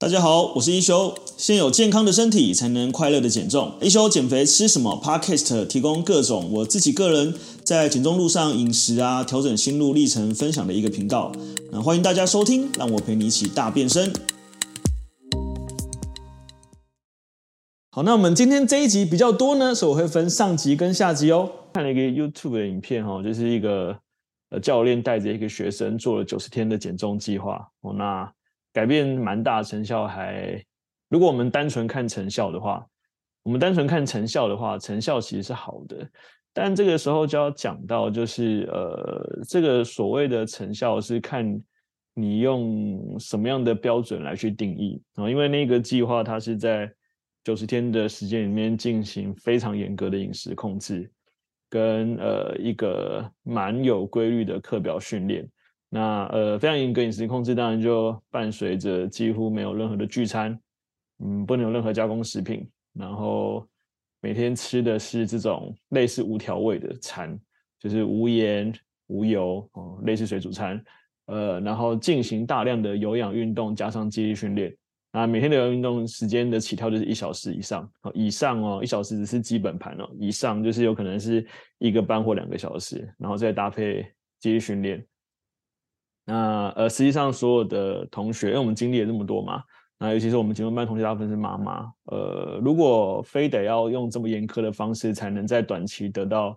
大家好，我是一休。先有健康的身体，才能快乐的减重。一休减肥吃什么？Podcast 提供各种我自己个人在减重路上饮食啊，调整心路历程分享的一个频道。那欢迎大家收听，让我陪你一起大变身。好，那我们今天这一集比较多呢，所以我会分上集跟下集哦。看了一个 YouTube 的影片哈，就是一个呃教练带着一个学生做了九十天的减重计划哦，那。改变蛮大，成效还。如果我们单纯看成效的话，我们单纯看成效的话，成效其实是好的。但这个时候就要讲到，就是呃，这个所谓的成效是看你用什么样的标准来去定义啊。因为那个计划它是在九十天的时间里面进行非常严格的饮食控制，跟呃一个蛮有规律的课表训练。那呃，非常严格饮食控制，当然就伴随着几乎没有任何的聚餐，嗯，不能有任何加工食品，然后每天吃的是这种类似无调味的餐，就是无盐无油哦，类似水煮餐，呃，然后进行大量的有氧运动加上肌力训练，啊，每天的有氧运动时间的起跳就是一小时以上，哦，以上哦，一小时只是基本盘哦，以上就是有可能是一个半或两个小时，然后再搭配肌力训练。那呃，实际上所有的同学，因为我们经历了这么多嘛，那尤其是我们减重班同学大部分是妈妈，呃，如果非得要用这么严苛的方式才能在短期得到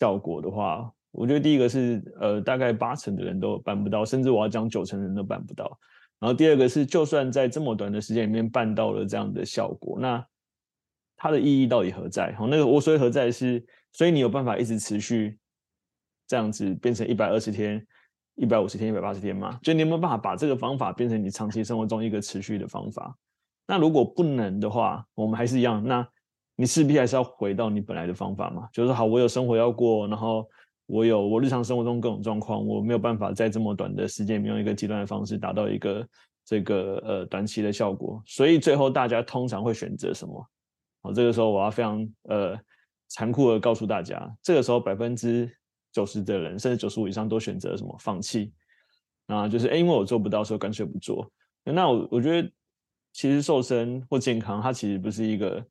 效果的话，我觉得第一个是呃，大概八成的人都办不到，甚至我要讲九成人都办不到。然后第二个是，就算在这么短的时间里面办到了这样的效果，那它的意义到底何在？好，那个我所以何在是，所以你有办法一直持续这样子变成一百二十天。一百五十天、一百八十天嘛，就你有没有办法把这个方法变成你长期生活中一个持续的方法？那如果不能的话，我们还是一样，那你势必还是要回到你本来的方法嘛。就是好，我有生活要过，然后我有我日常生活中各种状况，我没有办法在这么短的时间里面用一个极端的方式达到一个这个呃短期的效果。所以最后大家通常会选择什么？好，这个时候我要非常呃残酷的告诉大家，这个时候百分之。九十的人，甚至九十五以上都选择什么放弃？啊，就是哎，因为我做不到，所以干脆不做。那我我觉得，其实瘦身或健康，它其实不是一个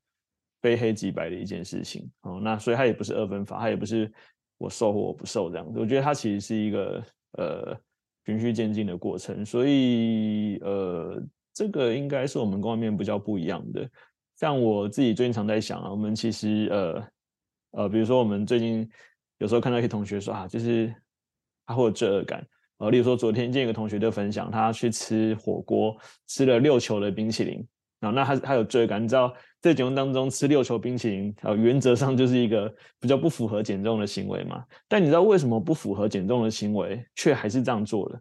非黑即白的一件事情。哦，那所以它也不是二分法，它也不是我瘦或我不瘦这样子。我觉得它其实是一个呃循序渐进的过程。所以呃，这个应该是我们跟外面比较不一样的。像我自己最近常在想啊，我们其实呃呃，比如说我们最近。有时候看到一些同学说啊，就是他会有罪恶感。呃，例如说昨天见一个同学就分享，他去吃火锅，吃了六球的冰淇淋。啊，那他他有罪恶感。你知道在减重当中吃六球冰淇淋，呃，原则上就是一个比较不符合减重的行为嘛。但你知道为什么不符合减重的行为，却还是这样做了？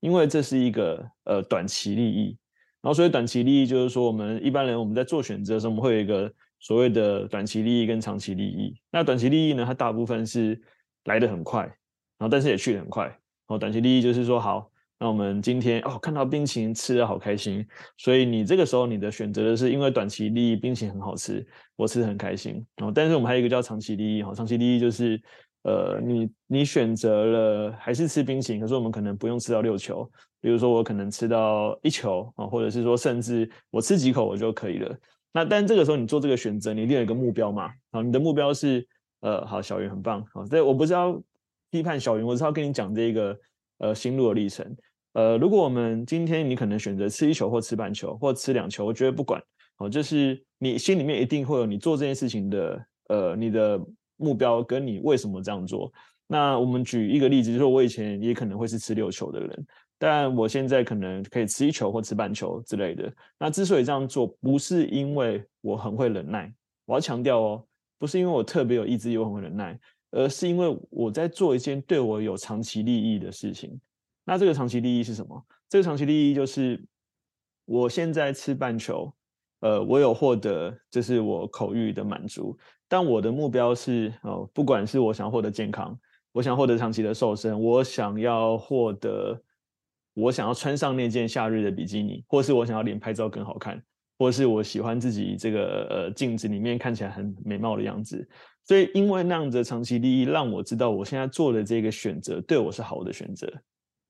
因为这是一个呃短期利益。然后所以短期利益就是说，我们一般人我们在做选择的时候，我们会有一个。所谓的短期利益跟长期利益，那短期利益呢，它大部分是来得很快，然后但是也去得很快。然后短期利益就是说，好，那我们今天哦看到冰淇淋吃得好开心，所以你这个时候你的选择的是因为短期利益，冰淇淋很好吃，我吃得很开心。然后但是我们还有一个叫长期利益，哈，长期利益就是呃你你选择了还是吃冰淇淋，可是我们可能不用吃到六球，比如说我可能吃到一球啊，或者是说甚至我吃几口我就可以了。那但这个时候你做这个选择，你一定有一个目标嘛？好，你的目标是，呃，好，小云很棒，好，所以我不是要批判小云，我是要跟你讲这个呃心路的历程。呃，如果我们今天你可能选择吃一球或吃半球或吃两球，我觉得不管，好，就是你心里面一定会有你做这件事情的呃你的目标跟你为什么这样做。那我们举一个例子，就是我以前也可能会是吃六球的人。但我现在可能可以吃一球或吃半球之类的。那之所以这样做，不是因为我很会忍耐，我要强调哦，不是因为我特别有意志力，我很会忍耐，而是因为我在做一件对我有长期利益的事情。那这个长期利益是什么？这个长期利益就是我现在吃半球，呃，我有获得就是我口欲的满足，但我的目标是哦，不管是我想获得健康，我想获得长期的瘦身，我想要获得。我想要穿上那件夏日的比基尼，或是我想要脸拍照更好看，或是我喜欢自己这个呃镜子里面看起来很美貌的样子。所以因为那样的长期利益，让我知道我现在做的这个选择对我是好的选择。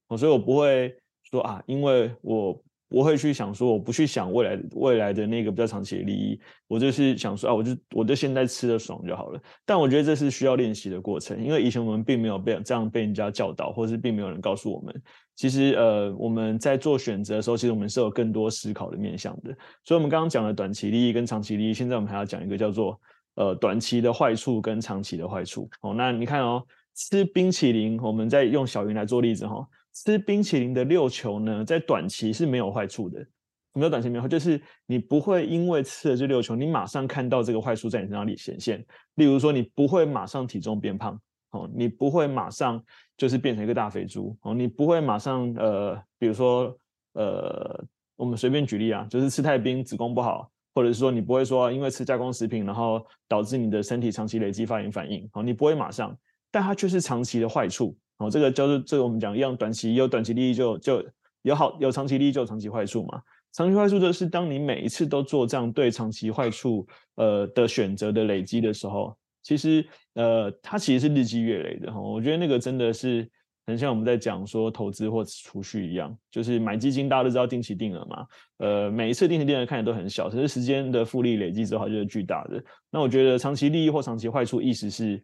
我所以我不会说啊，因为我不会去想说，我不去想未来未来的那个比较长期的利益，我就是想说啊，我就我就现在吃得爽就好了。但我觉得这是需要练习的过程，因为以前我们并没有被这样被人家教导，或是并没有人告诉我们，其实呃我们在做选择的时候，其实我们是有更多思考的面向的。所以，我们刚刚讲了短期利益跟长期利益，现在我们还要讲一个叫做呃短期的坏处跟长期的坏处。哦，那你看哦，吃冰淇淋，我们在用小云来做例子哈、吃冰淇淋的六球呢，在短期是没有坏处的，没有短期没有坏，就是你不会因为吃了这六球，你马上看到这个坏处在你身上里显现。例如说，你不会马上体重变胖，哦，你不会马上就是变成一个大肥猪，哦，你不会马上呃，比如说呃，我们随便举例啊，就是吃太冰子宫不好，或者是说你不会说因为吃加工食品，然后导致你的身体长期累积发炎反应，哦，你不会马上，但它却是长期的坏处。哦，这个就是这个我们讲一样，短期有短期利益就就有好有长期利益就有长期坏处嘛。长期坏处就是当你每一次都做这样对长期坏处呃的选择的累积的时候，其实呃它其实是日积月累的哈。我觉得那个真的是很像我们在讲说投资或储蓄一样，就是买基金大家都知道定期定额嘛，呃每一次定期定额看起来都很小，可是时间的复利累积之后就是巨大的。那我觉得长期利益或长期坏处意思是。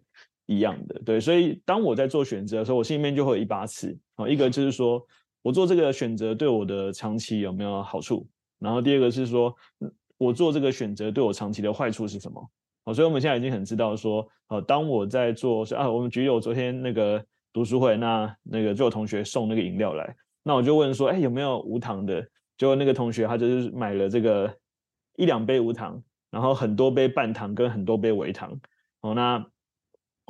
一样的，对，所以当我在做选择的时候，我心里面就会有一把尺，哦，一个就是说我做这个选择对我的长期有没有好处，然后第二个是说我做这个选择对我长期的坏处是什么，好，所以我们现在已经很知道说，呃，当我在做啊，我们举有昨天那个读书会，那那个就有同学送那个饮料来，那我就问说，哎，有没有无糖的？结果那个同学他就是买了这个一两杯无糖，然后很多杯半糖跟很多杯微糖，哦，那。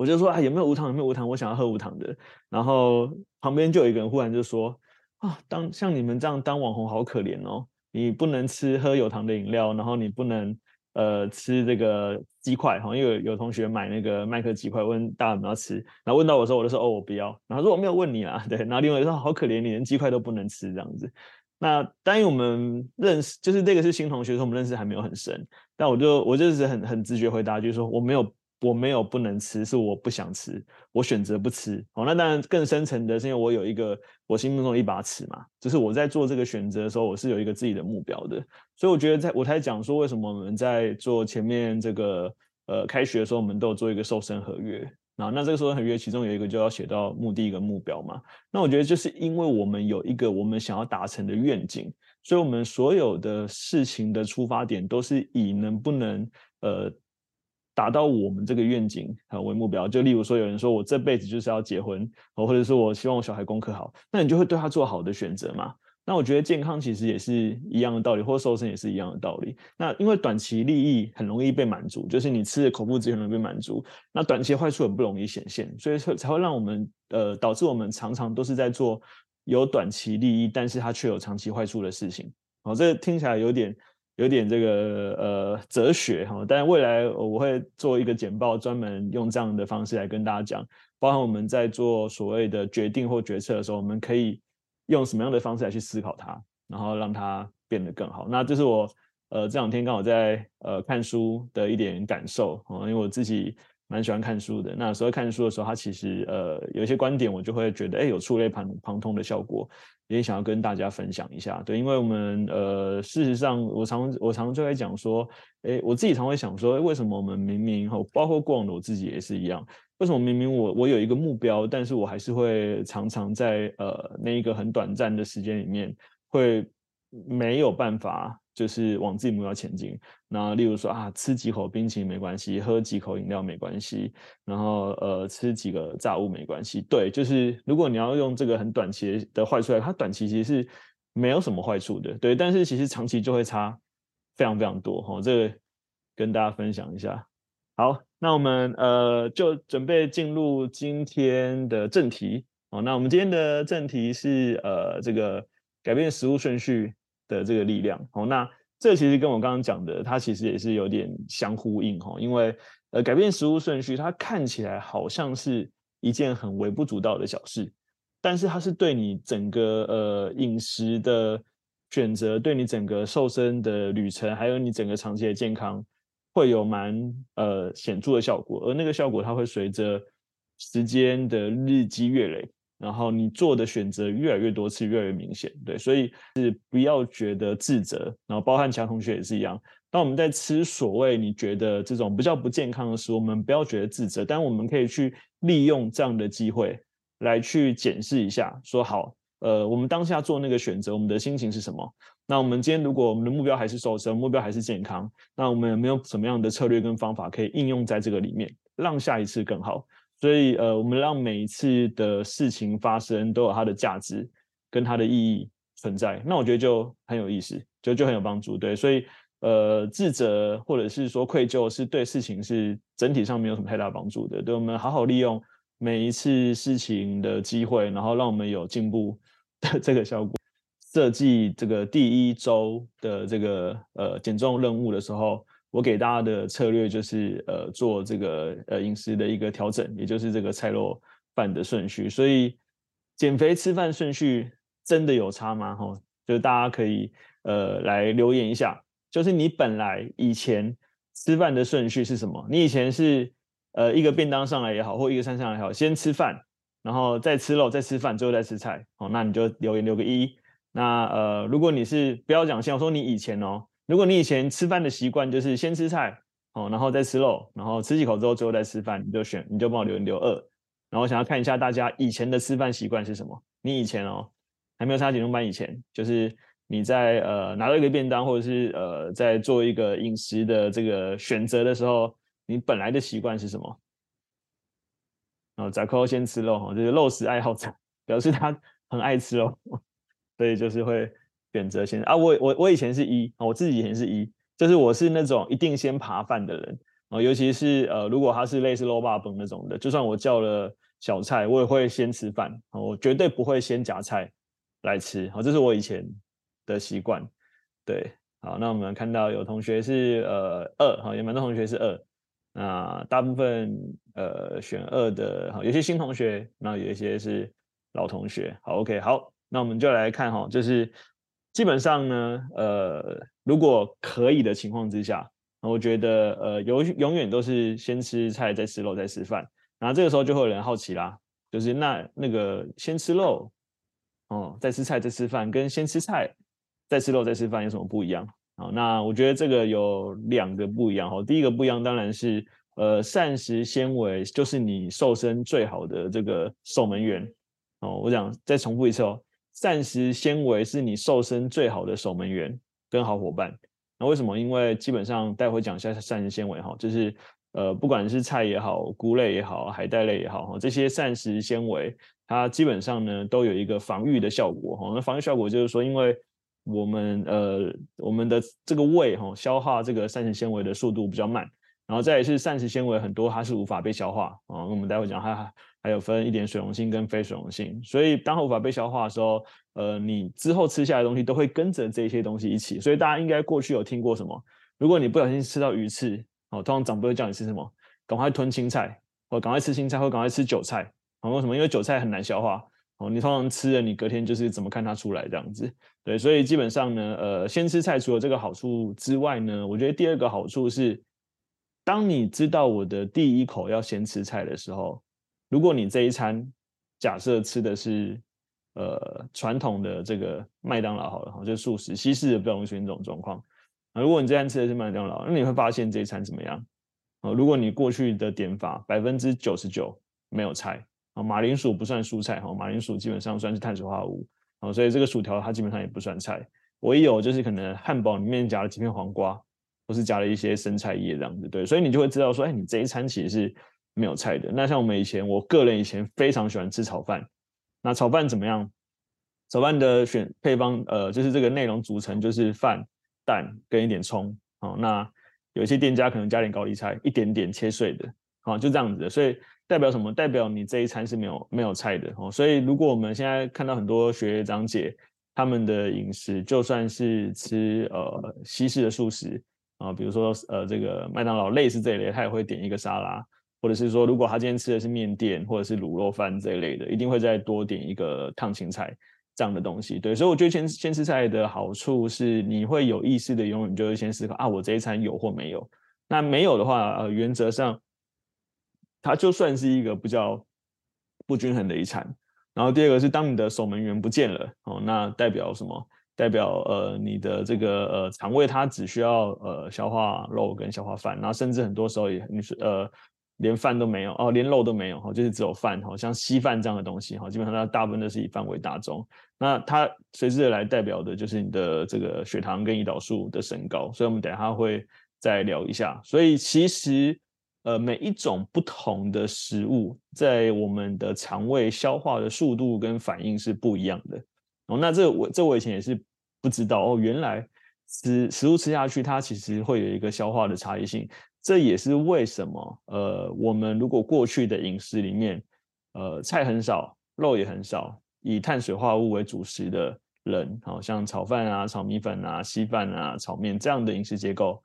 我就说啊，有没有无糖？有没有无糖？我想要喝无糖的。然后旁边就有一个人忽然就说啊，当像你们这样当网红好可怜哦，你不能吃喝有糖的饮料，然后你不能呃吃这个鸡块哈，因为有有同学买那个麦克鸡块问大家有没有吃，然后问到我的时候，我就说哦我不要。然后说我没有问你啊，对。然后另外一个说好可怜，你连鸡块都不能吃这样子。那当然我们认识，就是这个是新同学，说我们认识还没有很深，但我就我就是很很直觉回答，就是说我没有。我没有不能吃，是我不想吃，我选择不吃。哦，那当然更深层的是因为我有一个我心目中的一把尺嘛，就是我在做这个选择的时候，我是有一个自己的目标的。所以我觉得在我才讲说，为什么我们在做前面这个呃开学的时候，我们都有做一个瘦身合约。那那这个瘦身合约其中有一个就要写到目的一个目标嘛。那我觉得就是因为我们有一个我们想要达成的愿景，所以我们所有的事情的出发点都是以能不能呃。达到我们这个愿景啊为目标，就例如说，有人说我这辈子就是要结婚，哦或者说我希望我小孩功课好，那你就会对他做好的选择嘛。那我觉得健康其实也是一样的道理，或瘦身也是一样的道理。那因为短期利益很容易被满足，就是你吃的口腹之欲很容易被满足，那短期坏处很不容易显现，所以说才会让我们呃导致我们常常都是在做有短期利益，但是它却有长期坏处的事情。好，这听起来有点。有点这个呃哲学哈，但未来我会做一个简报，专门用这样的方式来跟大家讲，包含我们在做所谓的决定或决策的时候，我们可以用什么样的方式来去思考它，然后让它变得更好。那这是我呃这两天刚好在呃看书的一点感受啊，因为我自己。蛮喜欢看书的，那所以看书的时候，他其实呃有一些观点，我就会觉得哎有触类旁旁通的效果，也想要跟大家分享一下。对，因为我们呃事实上，我常我常就会讲说，诶我自己常会想说，为什么我们明明哦包括过往的我自己也是一样，为什么明明我我有一个目标，但是我还是会常常在呃那一个很短暂的时间里面会没有办法。就是往自己目标前进。那例如说啊，吃几口冰淇淋没关系，喝几口饮料没关系，然后呃，吃几个炸物没关系。对，就是如果你要用这个很短期的坏处来，它短期其实是没有什么坏处的。对，但是其实长期就会差非常非常多哈。这个跟大家分享一下。好，那我们呃就准备进入今天的正题。哦，那我们今天的正题是呃这个改变食物顺序的这个力量，哦，那这其实跟我刚刚讲的，它其实也是有点相呼应，哈，因为呃，改变食物顺序，它看起来好像是一件很微不足道的小事，但是它是对你整个呃饮食的选择，对你整个瘦身的旅程，还有你整个长期的健康，会有蛮呃显著的效果，而那个效果它会随着时间的日积月累，然后你做的选择越来越多次，越来越明显，对，所以是不要觉得自责，然后包含其他同学也是一样。当我们在吃所谓你觉得这种比较不健康的食物，我们不要觉得自责，但我们可以去利用这样的机会来去检视一下，说好，呃，我们当下做那个选择，我们的心情是什么？那我们今天如果我们的目标还是瘦身，目标还是健康，那我们有没有什么样的策略跟方法可以应用在这个里面，让下一次更好？所以，呃，我们让每一次的事情发生都有它的价值跟它的意义存在，那我觉得就很有意思，就就很有帮助。对，所以，呃，自责或者是说愧疚，是对事情是整体上没有什么太大帮助的。对，我们好好利用每一次事情的机会，然后让我们有进步的这个效果。设计这个第一周的这个呃减重任务的时候。我给大家的策略就是，呃，做这个呃饮食的一个调整，也就是这个菜肉饭的顺序。所以减肥吃饭顺序真的有差吗？哈，就是大家可以呃来留言一下，就是你本来以前吃饭的顺序是什么？你以前是呃一个便当上来也好，或一个餐上来也好，先吃饭，然后再吃肉，再吃饭，最后再吃菜。哦，那你就留言留个一。那呃，如果你是不要讲先，我说你以前哦。如果你以前吃饭的习惯就是先吃菜，哦，然后再吃肉，然后吃几口之后最后再吃饭，你就选，你就帮我留留二。然后想要看一下大家以前的吃饭习惯是什么？你以前哦，还没有参加减重班以前，就是你在呃拿到一个便当，或者是呃在做一个饮食的这个选择的时候，你本来的习惯是什么？然后宰扣先吃肉，哈，就是肉食爱好者，表示他很爱吃肉，所以就是会。选择先啊，我我我以前是一，我自己以前是一，就是我是那种一定先扒饭的人啊，尤其是呃，如果他是类似卤肉饭那种的，就算我叫了小菜，我也会先吃饭，我绝对不会先夹菜来吃，好，这是我以前的习惯。对，好，那我们看到有同学是呃二，好，有蛮多同学是二，那大部分呃选二的，好，有些新同学，那有一些是老同学，好，OK，好，那我们就来看哈，就是。基本上呢，呃，如果可以的情况之下，我觉得呃，永永远都是先吃菜，再吃肉，再吃饭。然后这个时候就会有人好奇啦，就是那那个先吃肉，哦，再吃菜，再吃饭，跟先吃菜，再吃肉，再吃饭有什么不一样？好，那我觉得这个有两个不一样哈。第一个不一样当然是，呃，膳食纤维就是你瘦身最好的这个守门员。哦，我想再重复一次哦。膳食纤维是你瘦身最好的守门员跟好伙伴。那为什么？因为基本上待会讲一下膳食纤维哈，就是呃，不管是菜也好，菇类也好，海带类也好哈，这些膳食纤维它基本上呢都有一个防御的效果哈。那防御效果就是说，因为我们呃我们的这个胃哈消化这个膳食纤维的速度比较慢，然后再也是膳食纤维很多它是无法被消化啊。那我们待会讲它。还有分一点水溶性跟非水溶性，所以当无法被消化的时候，呃，你之后吃下来的东西都会跟着这些东西一起。所以大家应该过去有听过什么？如果你不小心吃到鱼刺，哦，通常长辈会叫你吃什么？赶快吞青菜，或赶快吃青菜，或赶快吃韭菜。哦，为什么？因为韭菜很难消化。哦，你通常吃了，你隔天就是怎么看它出来这样子。对，所以基本上呢，呃，先吃菜除了这个好处之外呢，我觉得第二个好处是，当你知道我的第一口要先吃菜的时候。如果你这一餐假设吃的是呃传统的这个麦当劳好了哈，就素食西式的比较容易出现这种状况。啊如果你这餐吃的是麦当劳，那你会发现这一餐怎么样？啊，如果你过去的点法百分之九十九没有菜啊，马铃薯不算蔬菜哈，马铃薯基本上算是碳水化合物啊，所以这个薯条它基本上也不算菜。唯有就是可能汉堡里面夹了几片黄瓜，或是夹了一些生菜叶这样子，对，所以你就会知道说，哎，你这一餐其实是。没有菜的。那像我们以前，我个人以前非常喜欢吃炒饭。那炒饭怎么样？炒饭的选配方，呃，就是这个内容组成就是饭、蛋跟一点葱。哦，那有些店家可能加点高丽菜，一点点切碎的。好，就这样子的。所以代表什么？代表你这一餐是没有没有菜的。哦，所以如果我们现在看到很多学长姐他们的饮食，就算是吃呃西式的素食啊，比如说呃这个麦当劳类似这一类，他也会点一个沙拉。或者是说，如果他今天吃的是面店或者是卤肉饭这一类的，一定会再多点一个烫青菜这样的东西。对，所以我觉得先先吃菜的好处是，你会有意识的永远就会先思考啊，我这一餐有或没有。那没有的话，呃，原则上它就算是一个比较不均衡的一餐然后第二个是当你的守门员不见了哦，那代表什么？代表呃你的这个呃肠胃它只需要呃消化肉跟消化饭，然后甚至很多时候也你是呃连饭都没有哦，连肉都没有哈，就是只有饭哈，像稀饭这样的东西哈，基本上它大部分都是以饭为大宗。那它随之而来代表的就是你的这个血糖跟胰岛素的升高，所以我们等一下会再聊一下。所以其实呃每一种不同的食物在我们的肠胃消化的速度跟反应是不一样的。哦，那这我这我以前也是不知道哦，原来吃食物吃下去，它其实会有一个消化的差异性。这也是为什么呃，我们如果过去的饮食里面，呃，菜很少，肉也很少，以碳水化合物为主食的人，好、像炒饭啊、炒米粉啊、稀饭啊、炒面这样的饮食结构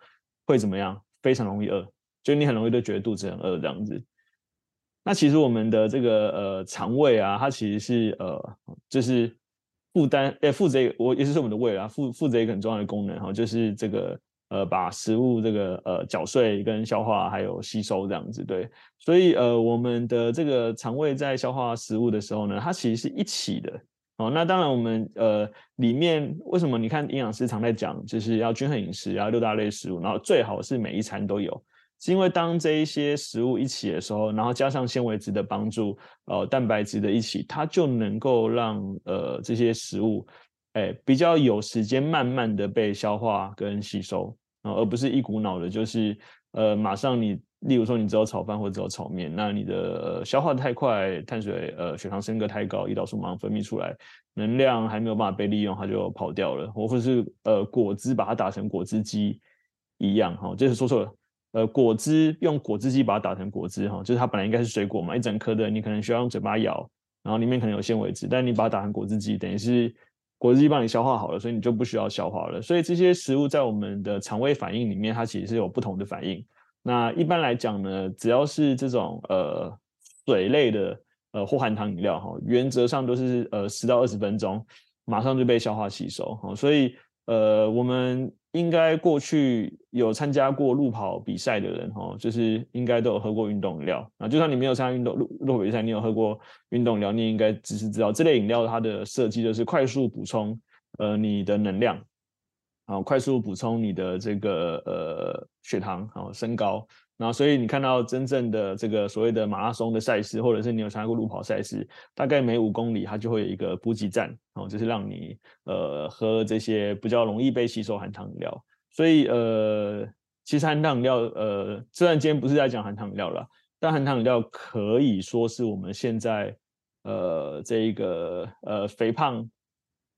会怎么样？非常容易饿，就你很容易都觉得肚子很饿这样子。那其实我们的这个呃肠胃啊，它其实是呃就是。负担诶，负责我也是我们的胃啊，负负责一个很重要的功能哈，就是这个呃把食物这个呃搅碎跟消化还有吸收这样子对，所以呃我们的这个肠胃在消化食物的时候呢，它其实是一起的哦。那当然我们呃里面为什么你看营养师常在讲，就是要均衡饮食，然后六大类食物，然后最好是每一餐都有。是因为当这一些食物一起的时候，然后加上纤维质的帮助，呃，蛋白质的一起，它就能够让呃这些食物，哎，比较有时间慢慢的被消化跟吸收，呃，而不是一股脑的，就是呃马上你，例如说你只有炒饭或者只有炒面，那你的，呃，消化太快，碳水呃血糖升格太高，胰岛素马上分泌出来，能量还没有办法被利用，它就跑掉了，或者是呃果汁把它打成果汁机一样，哈，这是说错了。呃，果汁用果汁机把它打成果汁哈，就是它本来应该是水果嘛，一整颗的，你可能需要用嘴巴咬，然后里面可能有纤维质，但你把它打成果汁机，等于是果汁机帮你消化好了，所以你就不需要消化了。所以这些食物在我们的肠胃反应里面，它其实是有不同的反应。那一般来讲呢，只要是这种呃水类的呃或含糖饮料哈，原则上都是呃十到二十分钟马上就被消化吸收哈，所以呃我们。应该过去有参加过路跑比赛的人，哦，就是应该都有喝过运动饮料。啊，就算你没有参加运动路路跑比赛，你有喝过运动饮料，你应该只是知道这类饮料它的设计就是快速补充呃你的能量，啊，快速补充你的这个呃血糖，然后升高。然后，所以你看到真正的这个所谓的马拉松的赛事，或者是你有参加过路跑赛事，大概每五公里它就会有一个补给站，哦，就是让你呃喝这些比较容易被吸收含糖饮料。所以呃，其实含糖饮料呃，虽然今天不是在讲含糖饮料了，但含糖饮料可以说是我们现在呃这一个呃肥胖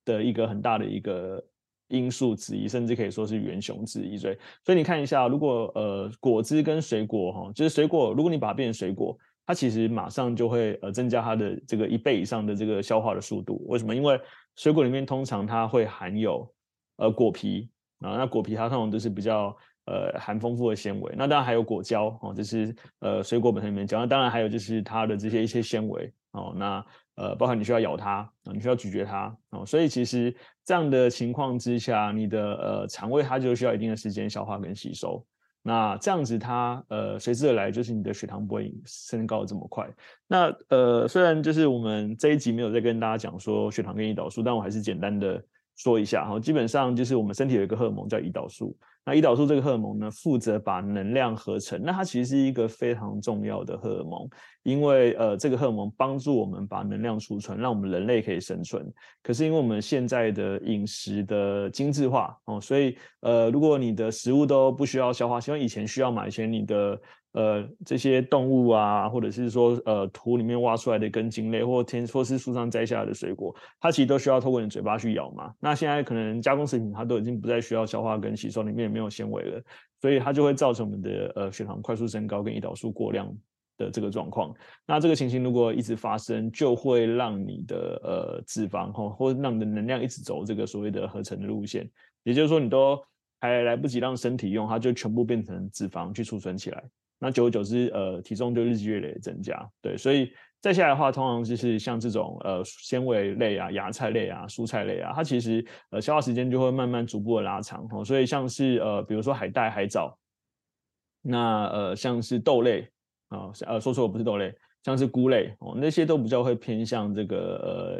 的一个很大的一个。因素之一，甚至可以说是元凶之一。所以，所以你看一下，如果呃果汁跟水果哈，就是水果，如果你把它变成水果，它其实马上就会呃增加它的这个一倍以上的这个消化的速度。为什么？因为水果里面通常它会含有呃果皮啊，那果皮它通常都是比较呃含丰富的纤维。那当然还有果胶哦，就是呃水果本身里面胶。那当然还有就是它的这些一些纤维哦，那。呃，包含你需要咬它啊，你需要咀嚼它啊，所以其实这样的情况之下，你的呃肠胃它就需要一定的时间消化跟吸收。那这样子它呃随之而来就是你的血糖不会升高这么快。那呃虽然就是我们这一集没有再跟大家讲说血糖跟胰岛素，但我还是简单的说一下哈。基本上就是我们身体有一个荷尔蒙叫胰岛素。那胰岛素这个荷尔蒙呢，负责把能量合成。那它其实是一个非常重要的荷尔蒙，因为呃，这个荷尔蒙帮助我们把能量储存，让我们人类可以生存。可是因为我们现在的饮食的精致化哦，所以呃，如果你的食物都不需要消化，像以前需要买一些你的。呃，这些动物啊，或者是说，呃，土里面挖出来的根茎类，或天或是树上摘下来的水果，它其实都需要透过你嘴巴去咬嘛。那现在可能加工食品它都已经不再需要消化跟吸收，里面也没有纤维了，所以它就会造成我们的呃血糖快速升高跟胰岛素过量的这个状况。那这个情形如果一直发生，就会让你的呃脂肪哈，或者让你的能量一直走这个所谓的合成的路线，也就是说你都还来不及让身体用，它就全部变成脂肪去储存起来。那久而久之，呃，体重就日积月累增加，对，所以再下来的话，通常就是像这种呃纤维类啊、芽菜类啊、蔬菜类啊，它其实呃消化时间就会慢慢逐步的拉长哦。所以像是呃，比如说海带、海藻，那呃像是豆类啊，呃说错了不是豆类，像是菇类哦，那些都比较会偏向这个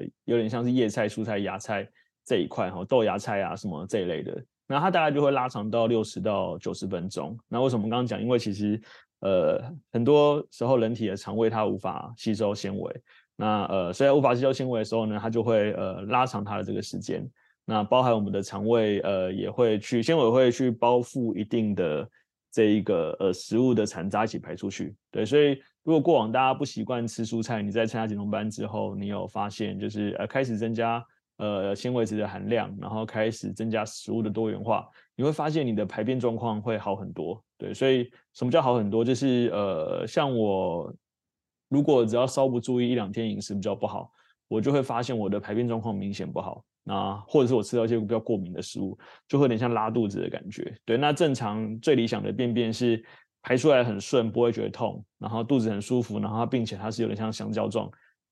呃，有点像是叶菜、蔬菜、芽菜这一块哈，豆芽菜啊什么这一类的，那它大概就会拉长到六十到九十分钟。那为什么刚刚讲？因为其实呃很多时候人体的肠胃它无法吸收纤维，那呃虽然无法吸收纤维的时候呢，它就会呃拉长它的这个时间。那包含我们的肠胃呃也会去纤维会去包覆一定的这一个呃食物的残渣一起排出去。对，所以。如果过往大家不习惯吃蔬菜，你在参加减重班之后，你有发现就是呃开始增加呃纤维质的含量，然后开始增加食物的多元化，你会发现你的排便状况会好很多。对，所以什么叫好很多？就是呃像我如果只要稍不注意一两天饮食比较不好，我就会发现我的排便状况明显不好。那或者是我吃到一些比较过敏的食物，就会有点像拉肚子的感觉。对，那正常最理想的便便是。排出来很顺，不会觉得痛，然后肚子很舒服，然后并且它是有点像香蕉状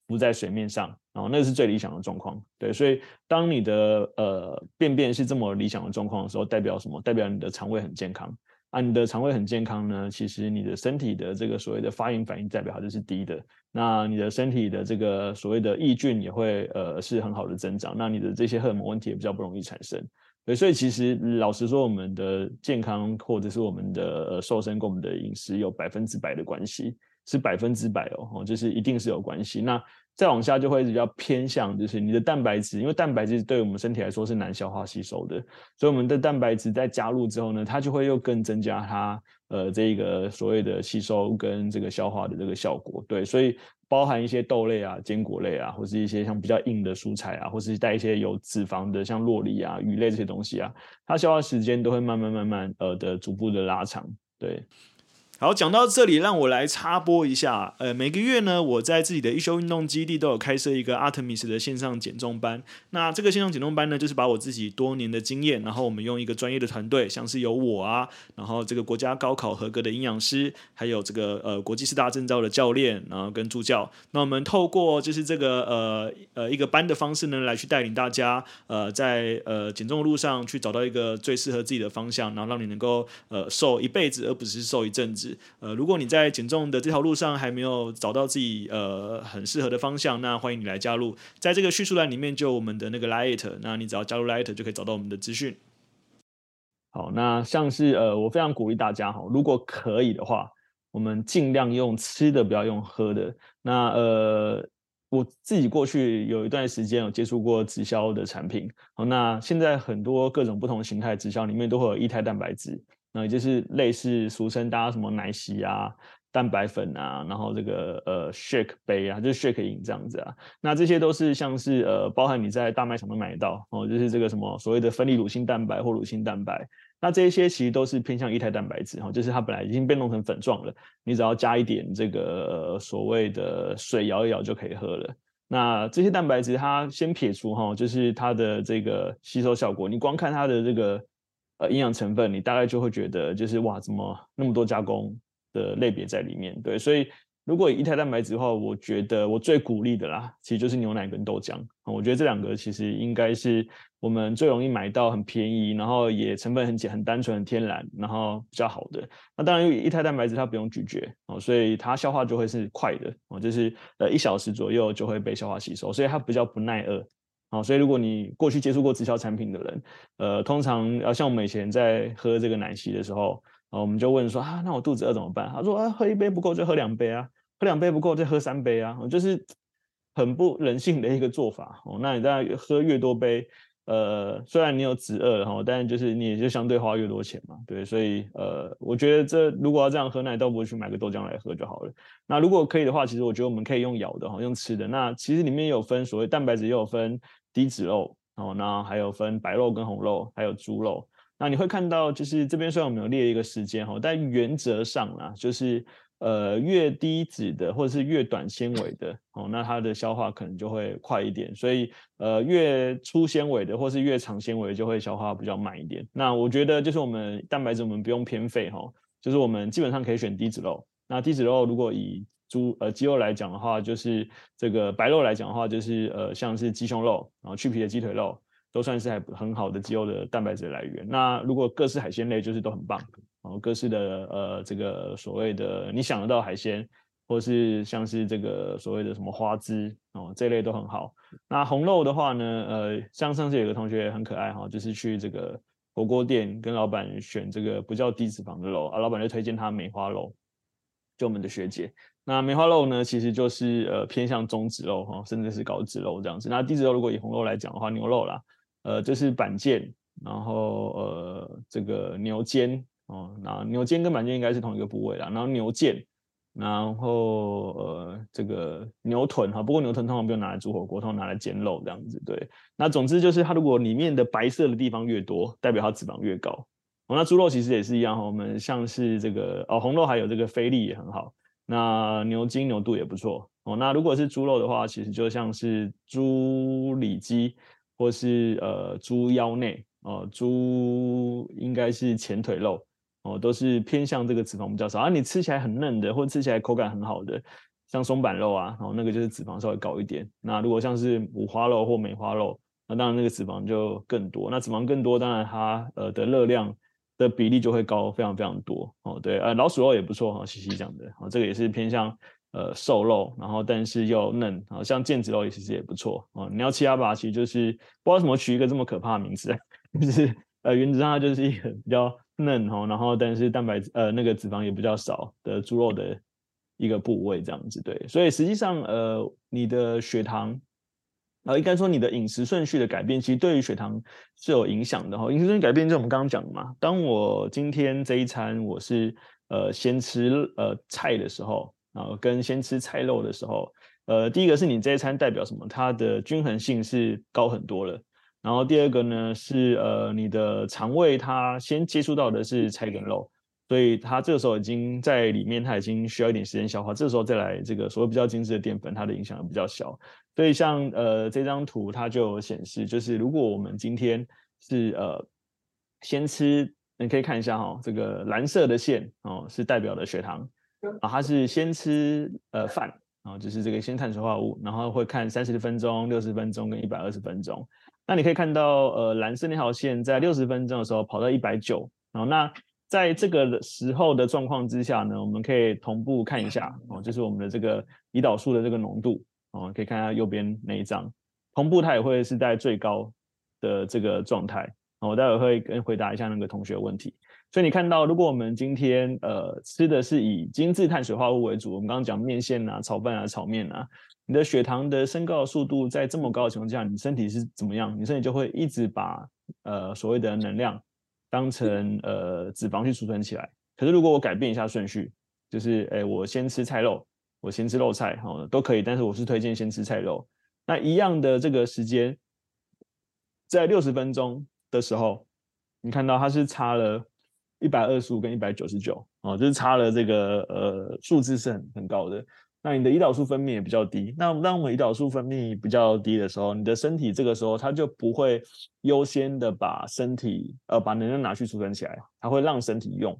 浮在水面上，然后那是最理想的状况。对，所以当你的呃便便是这么理想的状况的时候，代表什么？代表你的肠胃很健康。啊，你的肠胃很健康呢，其实你的身体的这个所谓的发炎反应代表它就是低的。那你的身体的这个所谓的益菌也会呃是很好的增长，那你的这些荷尔蒙问题也比较不容易产生。对，所以其实老实说，我们的健康或者是我们的瘦身跟我们的饮食有百分之百的关系，是百分之百哦，就是一定是有关系。那再往下就会比较偏向，就是你的蛋白质，因为蛋白质对我们身体来说是难消化吸收的，所以我们的蛋白质在加入之后呢，它就会又更增加它呃这个所谓的吸收跟这个消化的这个效果。对，所以。包含一些豆类啊、坚果类啊，或是一些像比较硬的蔬菜啊，或是带一些有脂肪的，像洛梨啊、鱼类这些东西啊，它消化时间都会慢慢慢慢呃的逐步的拉长，对。好，讲到这里，让我来插播一下。呃，每个月呢，我在自己的一休运动基地都有开设一个 Artemis 的线上减重班。那这个线上减重班呢，就是把我自己多年的经验，然后我们用一个专业的团队，像是有我啊，然后这个国家高考合格的营养师，还有这个呃国际四大证照的教练，然后跟助教。那我们透过就是这个呃呃一个班的方式呢，来去带领大家呃在呃减重的路上去找到一个最适合自己的方向，然后让你能够呃瘦一辈子，而不是瘦一阵子。呃，如果你在减重的这条路上还没有找到自己呃很适合的方向，那欢迎你来加入，在这个叙述栏里面就有我们的那个 Light，那你只要加入 Light 就可以找到我们的资讯。好，那像是呃，我非常鼓励大家哈，如果可以的话，我们尽量用吃的，不要用喝的。那呃，我自己过去有一段时间有接触过直销的产品，好，那现在很多各种不同形态直销里面都会有液态蛋白质。那就是类似俗称大家什么奶昔啊、蛋白粉啊，然后这个呃 shake 杯啊，就是 shake 饮这样子啊。那这些都是像是呃包含你在大卖场都买到哦，就是这个什么所谓的分离乳清蛋白或乳清蛋白。那这些其实都是偏向液态蛋白质哈，就是它本来已经被弄成粉状了，你只要加一点这个、所谓的水摇一摇就可以喝了。那这些蛋白质它先撇除哈，就是它的这个吸收效果，你光看它的这个。呃，营养成分你大概就会觉得就是哇，怎么那么多加工的类别在里面？对，所以如果以液态蛋白质的话，我觉得我最鼓励的啦，其实就是牛奶跟豆浆。我觉得这两个其实应该是我们最容易买到，很便宜，然后也成分很简、很单纯、很天然，然后比较好的。那当然，因为液态蛋白质它不用咀嚼哦，所以它消化就会是快的哦，就是呃一小时左右就会被消化吸收，所以它比较不耐饿。好，所以如果你过去接触过直销产品的人，呃，通常要像我们以前在喝这个奶昔的时候，啊，我们就问说啊，那我肚子饿怎么办？他说啊，喝一杯不够就喝两杯啊，喝两杯不够再喝三杯啊，就是很不人性的一个做法。哦，那你当然喝越多杯。呃，虽然你有止饿哈，但就是你也就相对花越多钱嘛，对，所以呃，我觉得这如果要这样喝奶，倒不如去买个豆浆来喝就好了。那如果可以的话，其实我觉得我们可以用咬的哈，用吃的。那其实里面有分所谓蛋白质，也有分低脂肉哦，那还有分白肉跟红肉，还有猪肉。那你会看到，就是这边虽然我们有列一个时间哈，但原则上啦，就是。呃，越低脂的或者是越短纤维的哦，那它的消化可能就会快一点。所以呃，越粗纤维的或是越长纤维就会消化比较慢一点。那我觉得就是我们蛋白质我们不用偏废哈，就是我们基本上可以选低脂肉。那低脂肉如果以猪呃鸡肉来讲的话，就是这个白肉来讲的话，就是呃像是鸡胸肉，然后去皮的鸡腿肉都算是还很好的鸡肉的蛋白质来源。那如果各式海鲜类就是都很棒。然后各式的呃，这个所谓的你想得到海鲜，或是像是这个所谓的什么花枝哦，这类都很好。那红肉的话呢，呃，像上次有个同学很可爱哈，就是去这个火锅店跟老板选这个不叫低脂肪的肉啊，老板就推荐他梅花肉，就我们的学姐。那梅花肉呢，其实就是呃偏向中脂肉哈，甚至是高脂肉这样子。那低脂肉如果以红肉来讲的话，牛肉啦，呃，就是板腱，然后呃这个牛肩哦，那牛肩跟板腱应该是同一个部位啦，然后牛腱。然后呃，这个牛臀哈，不过牛臀通常不用拿来煮火锅，通常拿来煎肉这样子。对，那总之就是它如果里面的白色的地方越多，代表它脂肪越高。哦，那猪肉其实也是一样哈，我们像是这个哦，红肉还有这个菲力也很好，那牛筋牛肚也不错哦。那如果是猪肉的话，其实就像是猪里脊或是呃猪腰内哦，猪应该是前腿肉。哦，都是偏向这个脂肪比较少啊。你吃起来很嫩的，或者吃起来口感很好的，像松板肉啊，然后那个就是脂肪稍微高一点。那如果像是五花肉或梅花肉，那当然那个脂肪就更多。那脂肪更多，当然它呃的热量的比例就会高非常非常多。哦，对，呃，老鼠肉也不错哈，西西讲的，哦，这个也是偏向呃瘦肉，然后但是又嫩，啊，像腱子肉也其实也不错。哦，你要七阿爸其实就是不知道怎么取一个这么可怕的名字，就是呃原则上它就是一个比较。嫩哦，然后但是蛋白呃那个脂肪也比较少的猪肉的一个部位这样子，对，所以实际上呃你的血糖呃应该说你的饮食顺序的改变，其实对于血糖是有影响的哈。饮食顺序改变就是我们刚刚讲的嘛，当我今天这一餐我是呃先吃呃菜的时候啊，跟先吃菜肉的时候，呃第一个是你这一餐代表什么？它的均衡性是高很多了。然后第二个呢是呃你的肠胃它先接触到的是菜跟肉，所以它这个时候已经在里面，它已经需要一点时间消化。这个时候再来这个所谓比较精致的淀粉，它的影响比较小。所以像呃这张图它就有显示，就是如果我们今天是呃先吃，你可以看一下哈、哦，这个蓝色的线哦是代表的血糖啊，它是先吃呃饭啊，就是这个先碳水化合物，然后会看三十分钟、六十分钟跟一百二十分钟。那你可以看到，呃，蓝色那条线在六十分钟的时候跑到一百九，然后那在这个时候的状况之下呢，我们可以同步看一下哦，就是我们的这个胰岛素的这个浓度哦，可以看一下右边那一张，同步它也会是在最高的这个状态。我待会会跟回答一下那个同学问题。所以你看到，如果我们今天呃吃的是以精致碳水化合物为主，我们刚刚讲面线啊、炒饭啊、炒面啊。你的血糖的升高的速度在这么高的情况下，你身体是怎么样？你身体就会一直把呃所谓的能量当成呃脂肪去储存起来。可是如果我改变一下顺序，就是诶我先吃菜肉，我先吃肉菜哦都可以，但是我是推荐先吃菜肉。那一样的这个时间，在六十分钟的时候，你看到它是差了一百二十五跟一百九十九哦，就是差了这个呃数字是很很高的。那你的胰岛素分泌也比较低，那当我们胰岛素分泌比较低的时候，你的身体这个时候它就不会优先的把身体呃把能量拿去储存起来，它会让身体用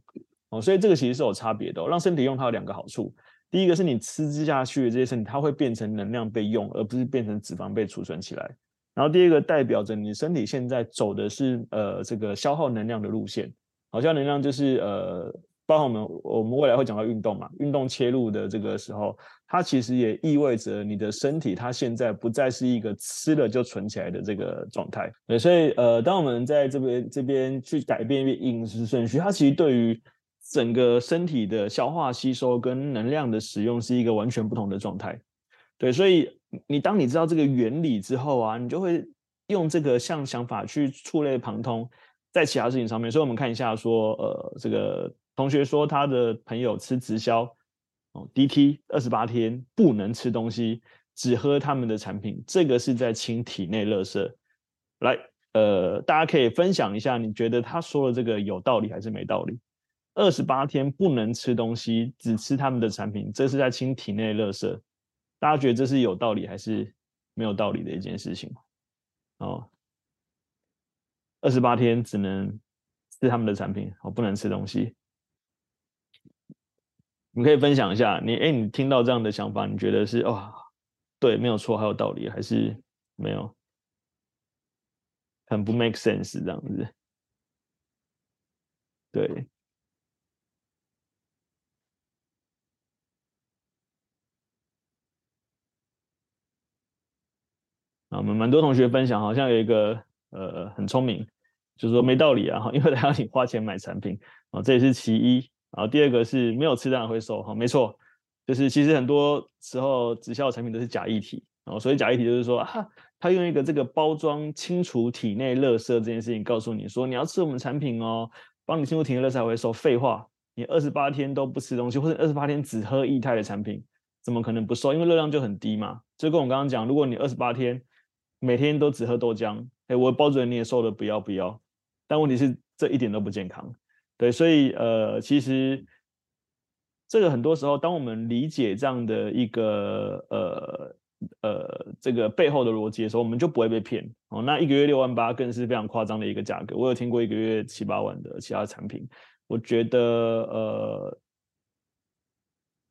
哦，所以这个其实是有差别的哦。让身体用它有两个好处，第一个是你吃之下去的这些身体，它会变成能量被用，而不是变成脂肪被储存起来。然后第二个代表着你身体现在走的是呃这个消耗能量的路线，好像能量就是呃。包括我们，我们未来会讲到运动嘛，运动切入的这个时候，它其实也意味着你的身体它现在不再是一个吃了就存起来的这个状态。对，所以呃，当我们在这边这边去改变饮食顺序，它其实对于整个身体的消化吸收跟能量的使用是一个完全不同的状态。对，所以你当你知道这个原理之后啊，你就会用这个像想法去触类旁通在其他事情上面。所以我们看一下说，呃，这个。同学说他的朋友吃直销，哦，DT 二十八天不能吃东西，只喝他们的产品，这个是在清体内垃圾。来，呃，大家可以分享一下，你觉得他说的这个有道理还是没道理？二十八天不能吃东西，只吃他们的产品，这是在清体内垃圾。大家觉得这是有道理还是没有道理的一件事情？哦，二十八天只能吃他们的产品，哦，不能吃东西。你可以分享一下，你哎，你听到这样的想法，你觉得是哇，对，没有错，还有道理，还是没有很不 make sense 这样子？对。啊，我们蛮多同学分享，好像有一个呃很聪明，就是说没道理啊，因为他要你花钱买产品啊，这也是其一。然后第二个是没有吃当然会瘦，哈，没错，就是其实很多时候直销的产品都是假议题，啊，所以假议题就是说啊，他用一个这个包装清除体内垃圾这件事情告诉你说，你要吃我们产品哦，帮你清除体内垃圾才会瘦。废话，你二十八天都不吃东西，或者二十八天只喝液态的产品，怎么可能不瘦？因为热量就很低嘛。就跟我刚刚讲，如果你二十八天每天都只喝豆浆，哎，我包准你也瘦的不要不要，但问题是这一点都不健康。对，所以呃，其实这个很多时候，当我们理解这样的一个呃呃这个背后的逻辑的时候，我们就不会被骗哦。那一个月六万八更是非常夸张的一个价格。我有听过一个月七八万的其他产品，我觉得呃，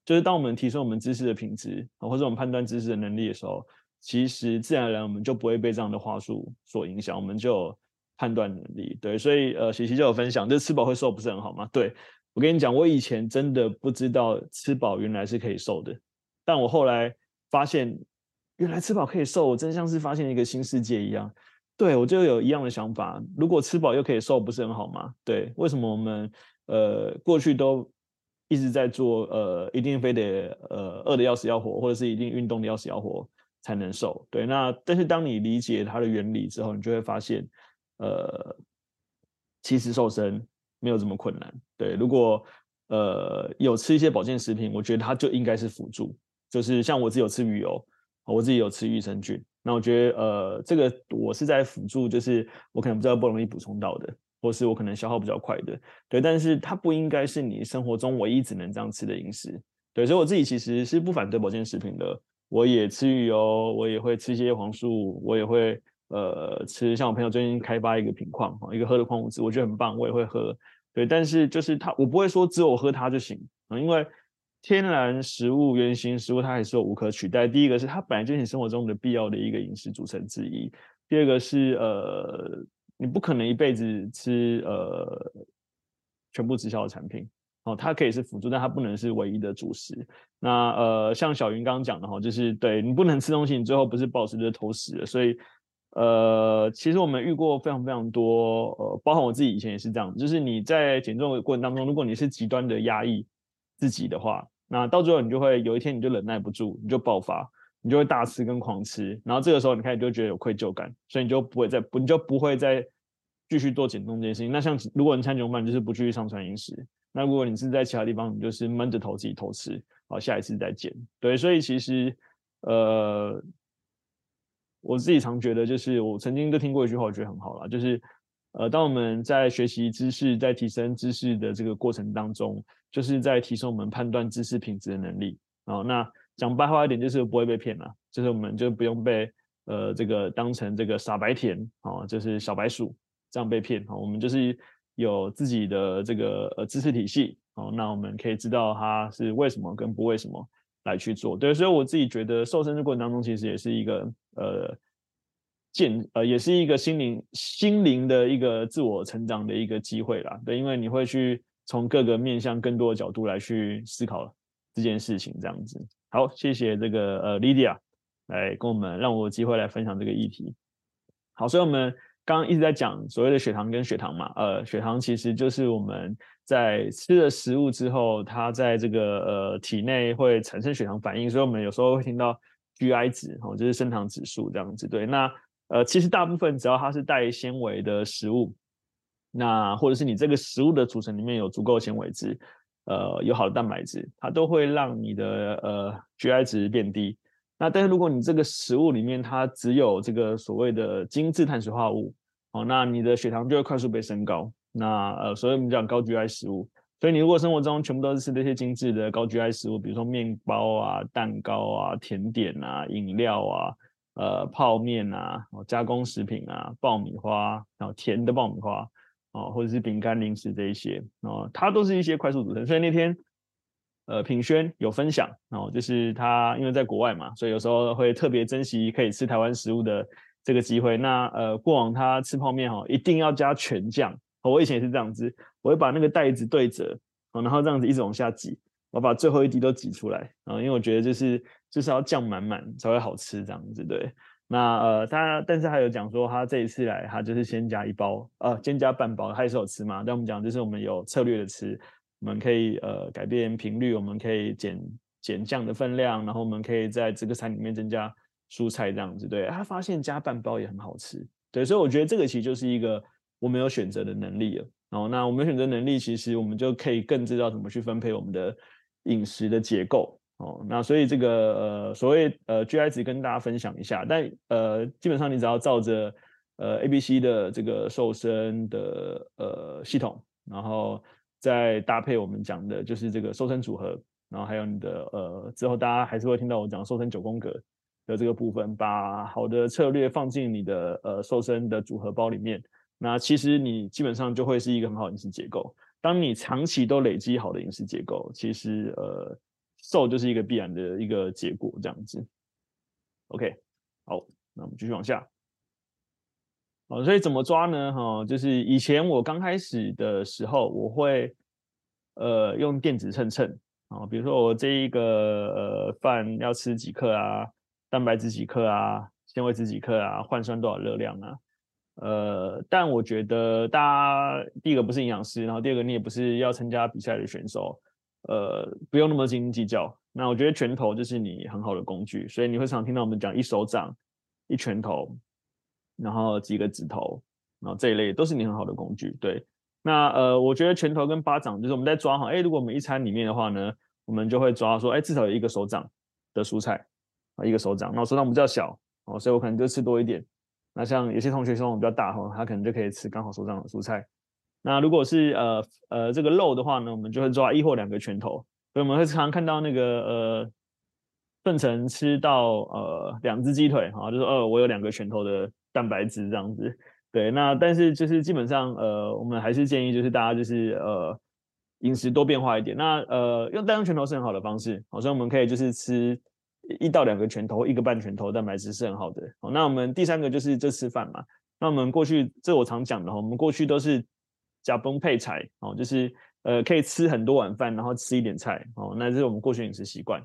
就是当我们提升我们知识的品质，或者我们判断知识的能力的时候，其实自然而然我们就不会被这样的话术所影响，我们就。判断能力，对，所以呃，喜喜就有分享，就是吃饱会瘦不是很好吗？对，我跟你讲，我以前真的不知道吃饱原来是可以瘦的，但我后来发现，原来吃饱可以瘦，我真像是发现一个新世界一样。对，我就有一样的想法，如果吃饱又可以瘦，不是很好吗？对，为什么我们呃过去都一直在做呃一定非得呃饿的要死要活，或者是一定运动的要死要活才能瘦？对，那但是当你理解它的原理之后，你就会发现。呃，其实瘦身没有这么困难。对，如果呃有吃一些保健食品，我觉得它就应该是辅助。就是像我自己有吃鱼油，我自己有吃益生菌，那我觉得呃这个我是在辅助，就是我可能比较不容易补充到的，或是我可能消耗比较快的。对，但是它不应该是你生活中唯一只能这样吃的饮食。对，所以我自己其实是不反对保健食品的。我也吃鱼油，我也会吃一些黄素，我也会。呃，吃像我朋友最近开发一个品矿，一个喝的矿物质，我觉得很棒，我也会喝。对，但是就是它，我不会说只有喝它就行啊，因为天然食物、原型食物它还是有无可取代。第一个是它本来就是你生活中的必要的一个饮食组成之一，第二个是呃，你不可能一辈子吃呃全部直销的产品哦，它可以是辅助，但它不能是唯一的主食。那呃，像小云刚刚讲的哈，就是对你不能吃东西，你最后不是暴食就是偷食了，所以。呃，其实我们遇过非常非常多，呃，包含我自己以前也是这样，就是你在减重的过程当中，如果你是极端的压抑自己的话，那到最后你就会有一天你就忍耐不住，你就爆发，你就会大吃跟狂吃，然后这个时候你开始就觉得有愧疚感，所以你就不会再不你就不会再继续做减重这件事情。那像如果你餐酒饭就是不继续上传饮食，那如果你是在其他地方，你就是闷着头自己偷吃，好，下一次再减。对，所以其实呃。我自己常觉得，就是我曾经都听过一句话，我觉得很好啦，就是，呃，当我们在学习知识、在提升知识的这个过程当中，就是在提升我们判断知识品质的能力。哦，那讲白话一点，就是不会被骗了，就是我们就不用被呃这个当成这个傻白甜，哦，就是小白鼠这样被骗。哦，我们就是有自己的这个呃知识体系，哦，那我们可以知道它是为什么跟不为什么。来去做，对，所以我自己觉得瘦身的过程当中，其实也是一个呃健呃，也是一个心灵心灵的一个自我成长的一个机会啦，对，因为你会去从各个面向、更多的角度来去思考这件事情，这样子。好，谢谢这个呃 Lydia 来跟我们让我有机会来分享这个议题。好，所以我们刚刚一直在讲所谓的血糖跟血糖嘛，呃，血糖其实就是我们。在吃了食物之后，它在这个呃体内会产生血糖反应，所以我们有时候会听到 GI 值哦，就是升糖指数这样子。对，那呃其实大部分只要它是带纤维的食物，那或者是你这个食物的组成里面有足够纤维质，呃有好的蛋白质，它都会让你的呃 GI 值变低。那但是如果你这个食物里面它只有这个所谓的精致碳水化合物，哦，那你的血糖就会快速被升高。那呃，所以我们讲高 GI 食物，所以你如果生活中全部都是吃这些精致的高 GI 食物，比如说面包啊、蛋糕啊、甜点啊、饮料啊、呃泡面啊、加工食品啊、爆米花，然后甜的爆米花哦，或者是饼干、零食这一些哦，它都是一些快速组成。所以那天呃品轩有分享哦，就是他因为在国外嘛，所以有时候会特别珍惜可以吃台湾食物的这个机会。那呃过往他吃泡面哈，一定要加全酱。我以前也是这样子，我会把那个袋子对折，然后这样子一直往下挤，我把最后一滴都挤出来，啊因为我觉得就是就是要酱满满才会好吃这样子，对。那呃，他但是他有讲说，他这一次来，他就是先加一包，呃，先加半包，他也是有吃嘛。但我们讲就是我们有策略的吃，我们可以呃改变频率，我们可以减减酱的分量，然后我们可以在这个餐里面增加蔬菜这样子。对，他发现加半包也很好吃。对，所以我觉得这个其实就是一个我们有选择的能力了。然后那我们选择能力，其实我们就可以更知道怎么去分配我们的饮食的结构。哦，那所以这个呃所谓呃 GI 值跟大家分享一下，但呃基本上你只要照着呃 ABC 的这个瘦身的呃系统，然后再搭配我们讲的就是这个瘦身组合，然后还有你的呃之后大家还是会听到我讲瘦身九宫格的这个部分，把好的策略放进你的呃瘦身的组合包里面，那其实你基本上就会是一个很好的饮食结构。当你长期都累积好的饮食结构，其实呃。瘦就是一个必然的一个结果，这样子。OK，好，那我们继续往下。好，所以怎么抓呢？哈，就是以前我刚开始的时候，我会呃用电子秤秤啊，比如说我这一个呃饭要吃几克啊，蛋白质几克啊，纤维质几克啊，换算多少热量啊？呃，但我觉得大家第一个不是营养师，然后第二个你也不是要参加比赛的选手。呃，不用那么斤斤计较。那我觉得拳头就是你很好的工具，所以你会常听到我们讲一手掌、一拳头，然后几个指头，然后这一类都是你很好的工具。对，那呃，我觉得拳头跟巴掌就是我们在抓哈，哎，如果我们一餐里面的话呢，我们就会抓说，哎，至少有一个手掌的蔬菜啊，一个手掌。那手掌比较小哦，所以我可能就吃多一点。那像有些同学手掌比较大哈，他可能就可以吃刚好手掌的蔬菜。那如果是呃呃这个肉的话呢，我们就会抓一或两个拳头，所以我们会常常看到那个呃奋成吃到呃两只鸡腿啊，就是呃我有两个拳头的蛋白质这样子。对，那但是就是基本上呃我们还是建议就是大家就是呃饮食多变化一点。那呃用单用拳头是很好的方式，好，所以我们可以就是吃一到两个拳头，一个半拳头蛋白质是很好的。好，那我们第三个就是这吃饭嘛。那我们过去这我常讲的哈，我们过去都是。假崩配菜哦，就是呃可以吃很多碗饭，然后吃一点菜哦，那这是我们过去饮食习惯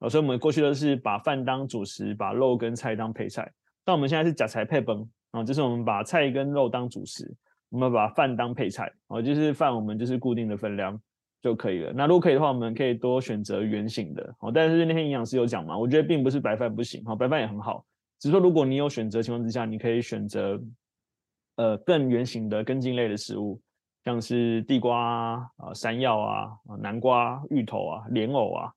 哦，所以我们过去都是把饭当主食，把肉跟菜当配菜。但我们现在是假菜配崩哦，就是我们把菜跟肉当主食，我们把饭当配菜哦，就是饭我们就是固定的分量就可以了。那如果可以的话，我们可以多选择圆形的哦。但是那天营养师有讲嘛，我觉得并不是白饭不行哈，白饭也很好，只是说如果你有选择情况之下，你可以选择呃更圆形的根茎类的食物。像是地瓜啊、山药啊、南瓜、芋头啊、莲藕啊，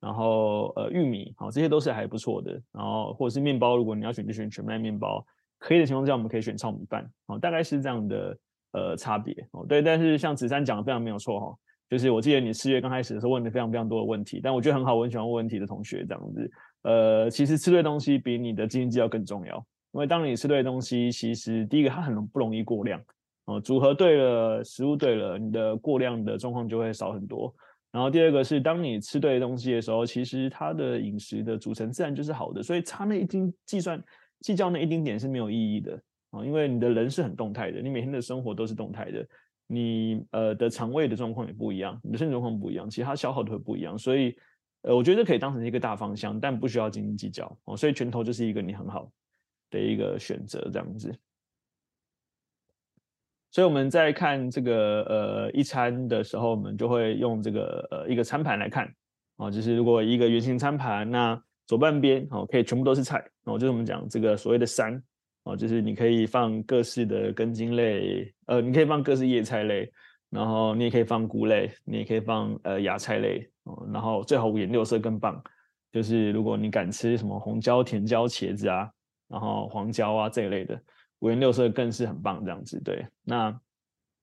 然后呃玉米，好，这些都是还不错的。然后或者是面包，如果你要选就选全麦面包。可以的情况下，我们可以选糙米饭，哦，大概是这样的呃差别哦。对，但是像子珊讲的非常没有错哈，就是我记得你四月刚开始的时候问的非常非常多的问题，但我觉得很好，我很喜欢问问题的同学这样子。呃，其实吃对东西比你的斤斤计较更重要，因为当你吃对东西，其实第一个它很不容易过量。哦，组合对了，食物对了，你的过量的状况就会少很多。然后第二个是，当你吃对东西的时候，其实它的饮食的组成自然就是好的。所以差那一丁计算计较那一丁点是没有意义的啊，因为你的人是很动态的，你每天的生活都是动态的，你呃的肠胃的状况也不一样，你的身体状况不一样，其他消耗都会不一样。所以呃，我觉得可以当成一个大方向，但不需要斤斤计较哦。所以拳头就是一个你很好的一个选择，这样子。所以我们在看这个呃一餐的时候，我们就会用这个呃一个餐盘来看啊，就是如果一个圆形餐盘，那左半边哦可以全部都是菜哦，就是我们讲这个所谓的山哦，就是你可以放各式的根茎类，呃，你可以放各式叶菜类，然后你也可以放菇类，你也可以放呃芽菜类哦，然后最好五颜六色更棒，就是如果你敢吃什么红椒、甜椒、茄子啊，然后黄椒啊这一类的。五颜六色更是很棒，这样子对。那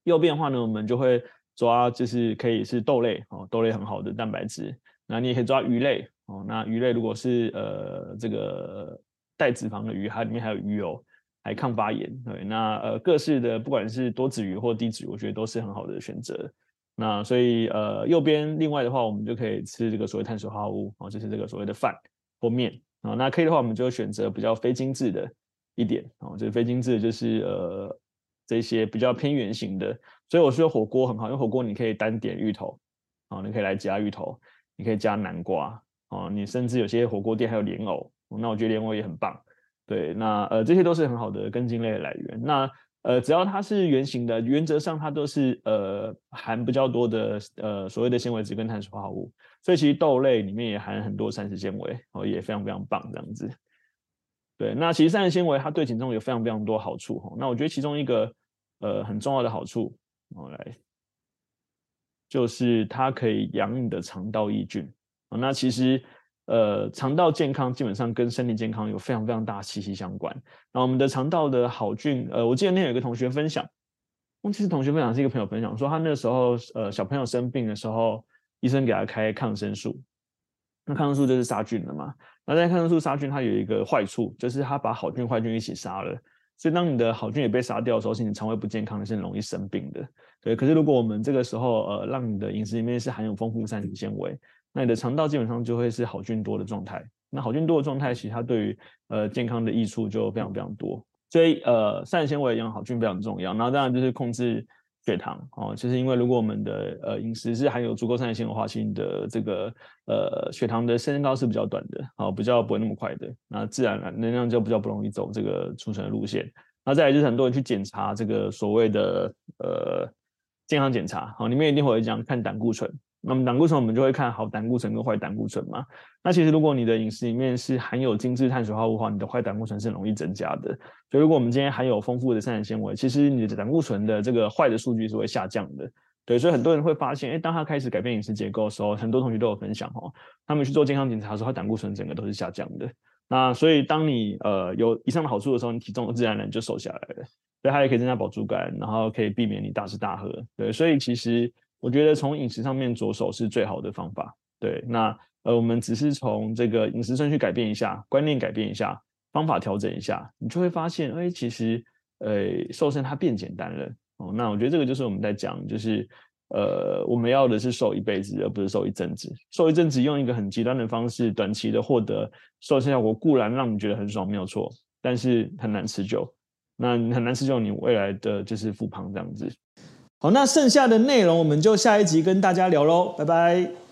右边的话呢，我们就会抓，就是可以是豆类哦，豆类很好的蛋白质。那你也可以抓鱼类哦。那鱼类如果是呃这个带脂肪的鱼，它里面还有鱼油，还抗发炎。对，那呃各式的不管是多脂鱼或低脂，我觉得都是很好的选择。那所以呃右边另外的话，我们就可以吃这个所谓碳水化合物哦，就是这个所谓的饭或面啊。那可以的话，我们就选择比较非精致的。一点哦，就是非精致，就是呃这些比较偏圆形的，所以我说火锅很好，因为火锅你可以单点芋头，哦，你可以来加芋头，你可以加南瓜，哦，你甚至有些火锅店还有莲藕，那我觉得莲藕也很棒，对，那呃这些都是很好的根茎类的来源。那呃只要它是原型的，原则上它都是呃含比较多的呃所谓的纤维质跟碳水化合物，所以其实豆类里面也含很多膳食纤维，哦也非常非常棒这样子。对，那其实膳食纤维它对减重有非常非常多好处哈。那我觉得其中一个呃很重要的好处，我来就是它可以养你的肠道益菌。那其实。呃，肠道健康基本上跟身体健康有非常非常大的息息相关。那我们的肠道的好菌，呃，我记得那天有一个同学分享，其实同学分享是一个朋友分享，说他那时候，呃，小朋友生病的时候，医生给他开抗生素，那抗生素就是杀菌的嘛。那在抗生素杀菌，它有一个坏处，就是它把好菌坏菌一起杀了。所以当你的好菌也被杀掉的时候，是你肠胃不健康的，是很容易生病的。对，可是如果我们这个时候，呃，让你的饮食里面是含有丰富膳食纤维。那你的肠道基本上就会是好菌多的状态。那好菌多的状态，其实它对于呃健康的益处就非常非常多。所以呃，膳食纤维养好菌非常重要。然后当然就是控制血糖哦，其实因为如果我们的呃饮食是含有足够膳食纤维的话，其实你的这个呃血糖的升高是比较短的，哦，比较不会那么快的。那自然能量就比较不容易走这个储存的路线。那再来就是很多人去检查这个所谓的呃健康检查，好，里面一定会讲看胆固醇。那么胆固醇我们就会看好胆固醇跟坏胆固醇嘛。那其实如果你的饮食里面是含有精致碳水化合物话，你的坏胆固醇是容易增加的。所以如果我们今天含有丰富的膳食纤维，其实你的胆固醇的这个坏的数据是会下降的。对，所以很多人会发现，哎，当他开始改变饮食结构的时候，很多同学都有分享哈，他们去做健康检查的时候，他胆固醇整个都是下降的。那所以当你呃有以上的好处的时候，你体重自然而然就瘦下来了。对它也可以增加饱足感，然后可以避免你大吃大喝。对，所以其实。我觉得从饮食上面着手是最好的方法。对，那呃，我们只是从这个饮食顺序改变一下，观念改变一下，方法调整一下，你就会发现，哎，其实呃，瘦身它变简单了。哦，那我觉得这个就是我们在讲，就是呃，我们要的是瘦一辈子，而不是瘦一阵子。瘦一阵子用一个很极端的方式，短期的获得瘦身效果固然让你觉得很爽，没有错，但是很难持久。那很难持久，你未来的就是复胖这样子。好，那剩下的内容我们就下一集跟大家聊喽，拜拜。